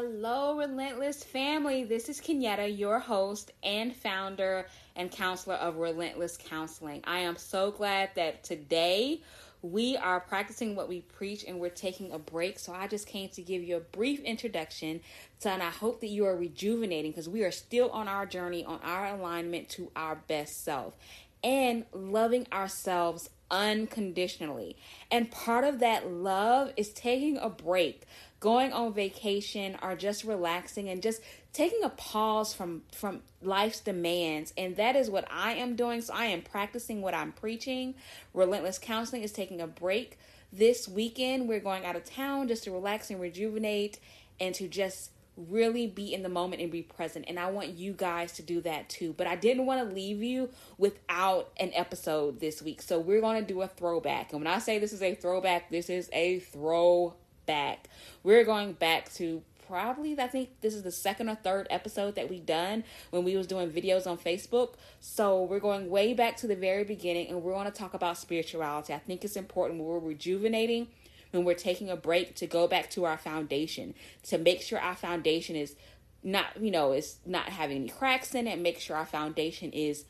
Hello, Relentless family. This is Kenyatta, your host and founder and counselor of Relentless Counseling. I am so glad that today we are practicing what we preach and we're taking a break. So I just came to give you a brief introduction. So, and I hope that you are rejuvenating because we are still on our journey on our alignment to our best self and loving ourselves unconditionally. And part of that love is taking a break, going on vacation, or just relaxing and just taking a pause from from life's demands. And that is what I am doing. So I am practicing what I'm preaching. Relentless counseling is taking a break. This weekend we're going out of town just to relax and rejuvenate and to just really be in the moment and be present. And I want you guys to do that too. But I didn't want to leave you without an episode this week. So we're going to do a throwback. And when I say this is a throwback, this is a throwback. We're going back to probably I think this is the second or third episode that we done when we was doing videos on Facebook. So we're going way back to the very beginning and we're going to talk about spirituality. I think it's important we're rejuvenating when we're taking a break to go back to our foundation to make sure our foundation is not you know is not having any cracks in it make sure our foundation is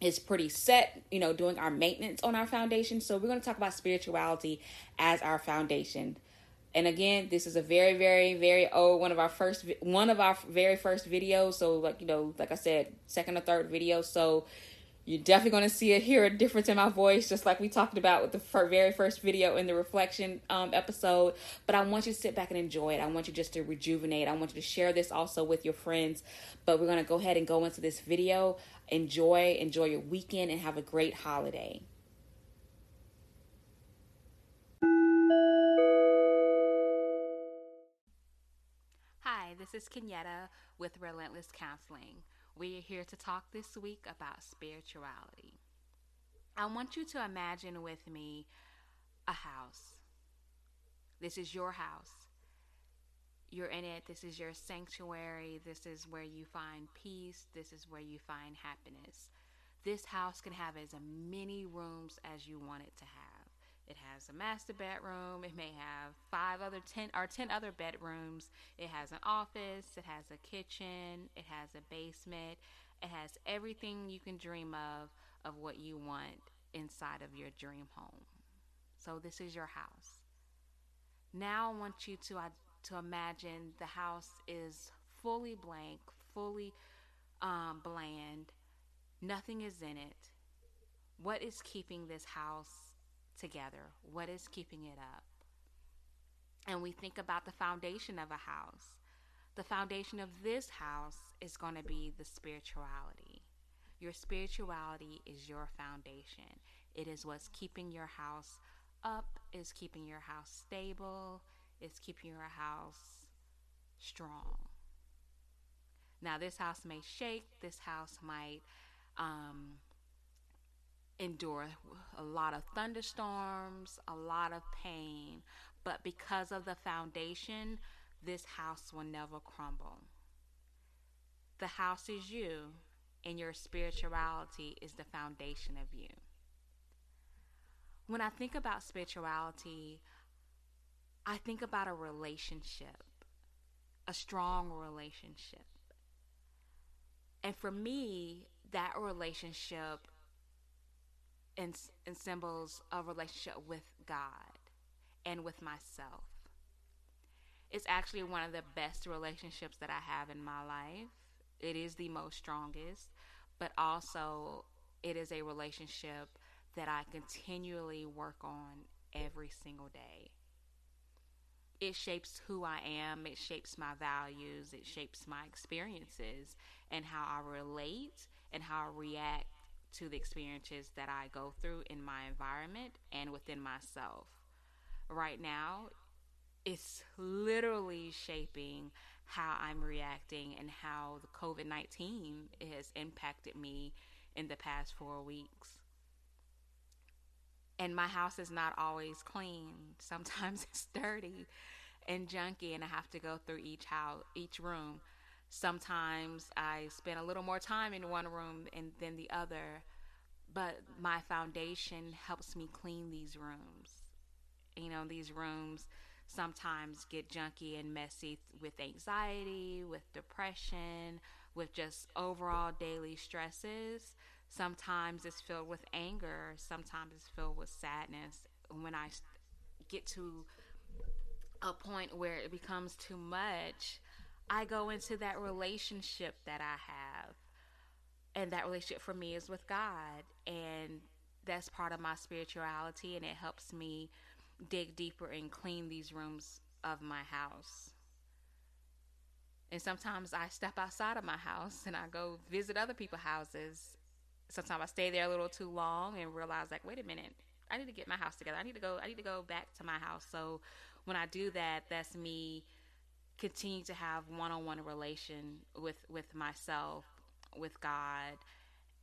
is pretty set you know doing our maintenance on our foundation. So we're going to talk about spirituality as our foundation. And again this is a very very very old one of our first one of our very first videos. So like you know like i said second or third video. So you're definitely going to see it, hear a difference in my voice, just like we talked about with the very first video in the reflection um, episode. But I want you to sit back and enjoy it. I want you just to rejuvenate. I want you to share this also with your friends. But we're going to go ahead and go into this video. Enjoy, enjoy your weekend, and have a great holiday. Hi, this is Kenyatta with Relentless Counseling. We are here to talk this week about spirituality. I want you to imagine with me a house. This is your house. You're in it. This is your sanctuary. This is where you find peace. This is where you find happiness. This house can have as many rooms as you want it to have. It has a master bedroom. It may have five other ten or ten other bedrooms. It has an office. It has a kitchen. It has a basement. It has everything you can dream of of what you want inside of your dream home. So this is your house. Now I want you to uh, to imagine the house is fully blank, fully um, bland. Nothing is in it. What is keeping this house together? What is keeping it up? And we think about the foundation of a house. The foundation of this house is going to be the spirituality. Your spirituality is your foundation. It is what's keeping your house up, is keeping your house stable, is keeping your house strong. Now, this house may shake, this house might um, endure a lot of thunderstorms, a lot of pain, but because of the foundation, this house will never crumble. The house is you, and your spirituality is the foundation of you. When I think about spirituality, I think about a relationship, a strong relationship. And for me, that relationship and, and symbols of relationship with God and with myself. It's actually one of the best relationships that I have in my life. It is the most strongest, but also it is a relationship that I continually work on every single day. It shapes who I am, it shapes my values, it shapes my experiences and how I relate and how I react to the experiences that I go through in my environment and within myself. Right now, it's literally shaping how I'm reacting and how the COVID 19 has impacted me in the past four weeks. And my house is not always clean. Sometimes it's dirty and junky, and I have to go through each house, each room Sometimes I spend a little more time in one room and, than the other, but my foundation helps me clean these rooms. You know, these rooms sometimes get junky and messy with anxiety, with depression, with just overall daily stresses. Sometimes it's filled with anger, sometimes it's filled with sadness. When I get to a point where it becomes too much, I go into that relationship that I have. And that relationship for me is with God. And that's part of my spirituality. And it helps me dig deeper and clean these rooms of my house. And sometimes I step outside of my house and I go visit other people's houses. Sometimes I stay there a little too long and realize like, wait a minute, I need to get my house together. I need to go I need to go back to my house. So when I do that, that's me continue to have one-on-one relation with with myself, with God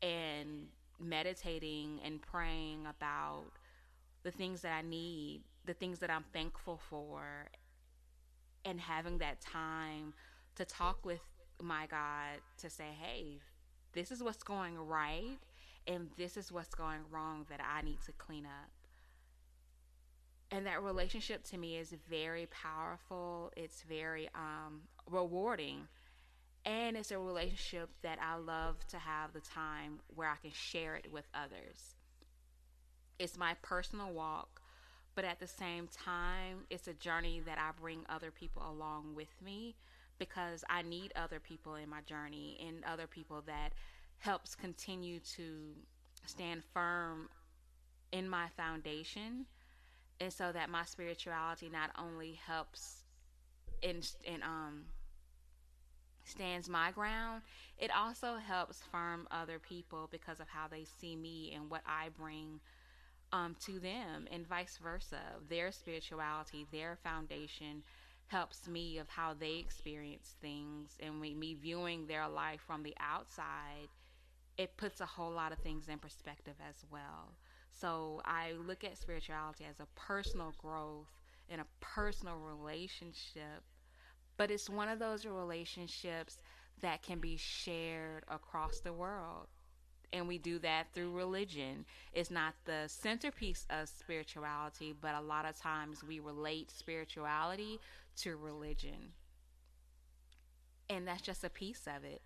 and meditating and praying about the things that I need, the things that I'm thankful for and having that time to talk with my God to say, "Hey, this is what's going right and this is what's going wrong that I need to clean up." And that relationship to me is very powerful. It's very um, rewarding. And it's a relationship that i love to have the time where i can share it with others. It's my personal walk but at the same time it's a journey that i bring other people along with me because i need other people in my journey and other people that helps continue to stand firm in my foundation and so that my spirituality not only helps and in um stands my ground it also helps firm other people because of how they see me and what i bring um, to them and vice versa. Their spirituality their foundation helps me of how they experience things. And me viewing their life from the outside it puts a whole lot of things in perspective as well so I look at spirituality as a personal growth and a personal relationship, but it's one of those relationships that can be shared across the world. And we do that through religion. It's not the centerpiece of spirituality, but a lot of times we relate spirituality to religion. And that's just a piece of it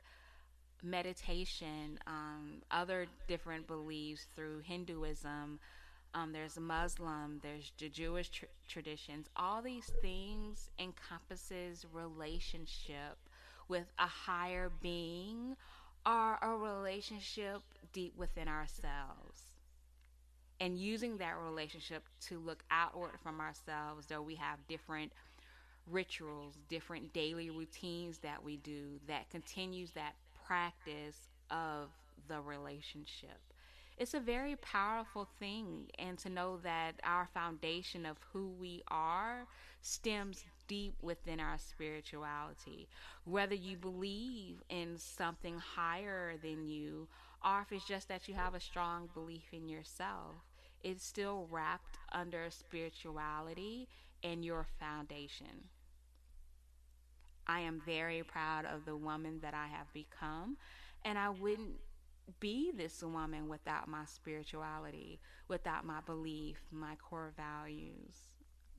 meditation, um, other different beliefs through Hinduism. Um, there's Muslim, there's the Jewish tr- traditions. All these things encompasses relationship with a higher being or a relationship deep within ourselves. And using that relationship to look outward from ourselves, though we have different rituals, different daily routines that we do that continues that practice of the relationship. It's a very powerful thing, and to know that our foundation of who we are stems deep within our spirituality. Whether you believe in something higher than you, or if it's just that you have a strong belief in yourself, it's still wrapped under spirituality and your foundation. I am very proud of the woman that I have become, and I wouldn't be this woman without my spirituality, without my belief, my core values,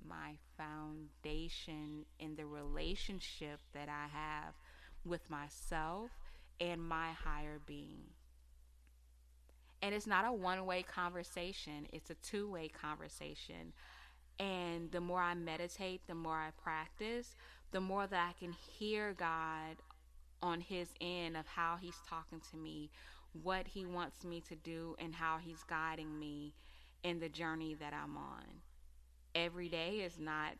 my foundation in the relationship that I have with myself and my higher being. And it's not a one way conversation, it's a two way conversation. And the more I meditate, the more I practice, the more that I can hear God on his end of how he's talking to me, what he wants me to do, and how he's guiding me in the journey that I'm on. Every day is not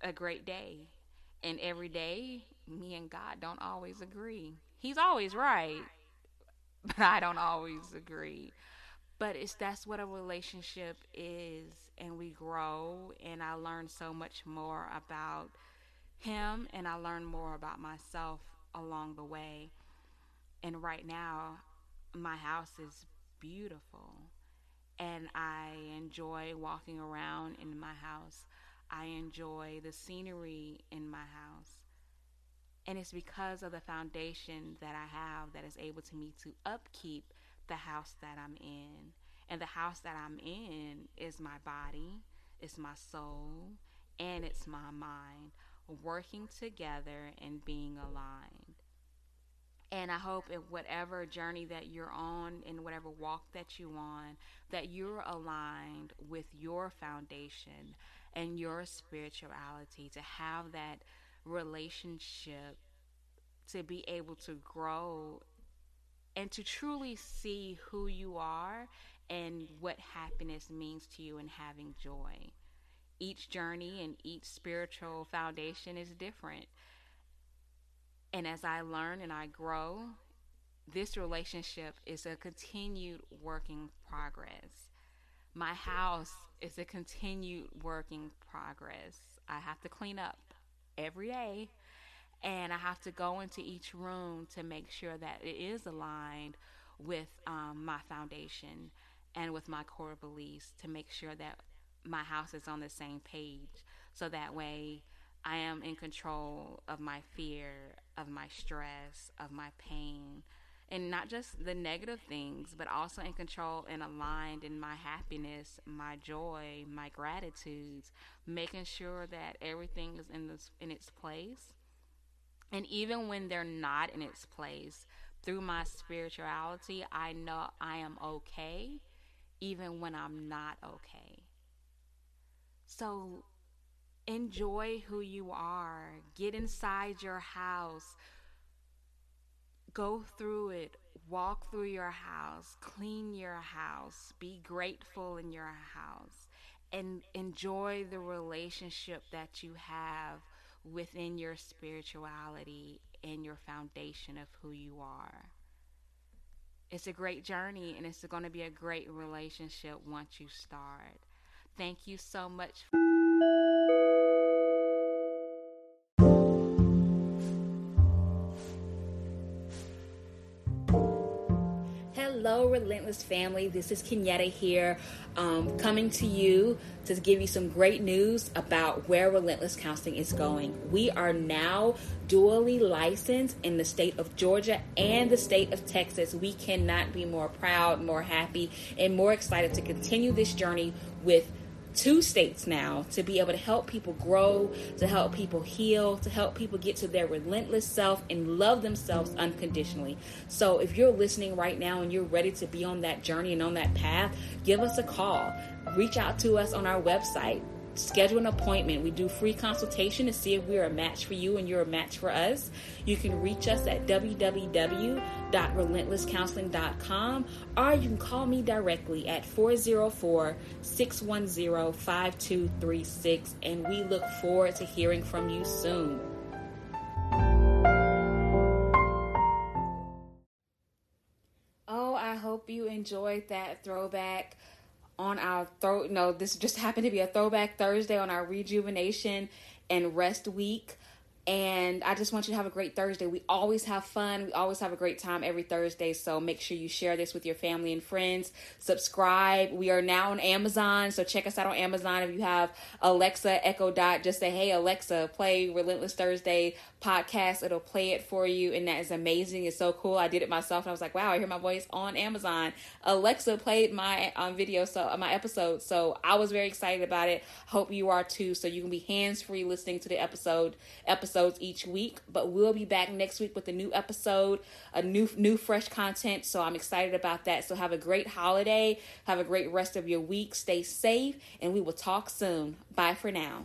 a great day. And every day, me and God don't always agree. He's always right, but I don't always agree. But it's that's what a relationship is, and we grow, and I learn so much more about him and I learned more about myself along the way. And right now, my house is beautiful and I enjoy walking around in my house. I enjoy the scenery in my house. And it's because of the foundation that I have that is able to me to upkeep the house that I'm in. And the house that I'm in is my body, it's my soul, and it's my mind working together and being aligned. And I hope in whatever journey that you're on, in whatever walk that you're on, that you're aligned with your foundation and your spirituality to have that relationship to be able to grow and to truly see who you are and what happiness means to you and having joy. Each journey and each spiritual foundation is different. And as I learn and I grow, this relationship is a continued working progress. My house is a continued working progress. I have to clean up every day and I have to go into each room to make sure that it is aligned with um, my foundation and with my core beliefs to make sure that my house is on the same page so that way I am in control of my fear, of my stress, of my pain, and not just the negative things, but also in control and aligned in my happiness, my joy, my gratitudes, making sure that everything is in this in its place. And even when they're not in its place, through my spirituality, I know I am okay even when I'm not okay. So enjoy who you are. Get inside your house. Go through it. Walk through your house. Clean your house. Be grateful in your house. And enjoy the relationship that you have within your spirituality and your foundation of who you are. It's a great journey and it's going to be a great relationship once you start. Thank you so much. Hello, Relentless family. This is Kenyatta here, um, coming to you to give you some great news about where Relentless Counseling is going. We are now dually licensed in the state of Georgia and the state of Texas. We cannot be more proud, more happy, and more excited to continue this journey with two states now to be able to help people grow, to help people heal, to help people get to their relentless self and love themselves unconditionally. So if you're listening right now and you're ready to be on that journey and on that path, give us a call. Reach out to us on our website schedule an appointment. We do free consultation to see if we're a match for you and you're a match for us. You can reach us at www.relentlesscounseling.com or you can call me directly at 404 610 5236 and we look forward to hearing from you soon. Oh, I hope you enjoyed that throwback on our throw no this just happened to be a throwback thursday on our rejuvenation and rest week and I just want you to have a great Thursday. We always have fun. We always have a great time every Thursday. So make sure you share this with your family and friends. Subscribe. We are now on Amazon. So check us out on Amazon. If you have Alexa, Echo Dot, just say, Hey, Alexa, play Relentless Thursday podcast. It'll play it for you. And that is amazing. It's so cool. I did it myself and I was like, wow, I hear my voice on Amazon. Alexa played my um, video, so uh, my episode. So I was very excited about it. Hope you are too. So you can be hands free listening to the episode. Episode episodes each week, but we'll be back next week with a new episode, a new new fresh content. So I'm excited about that. So have a great holiday, have a great rest of your week, stay safe, and we will talk soon. Bye for now.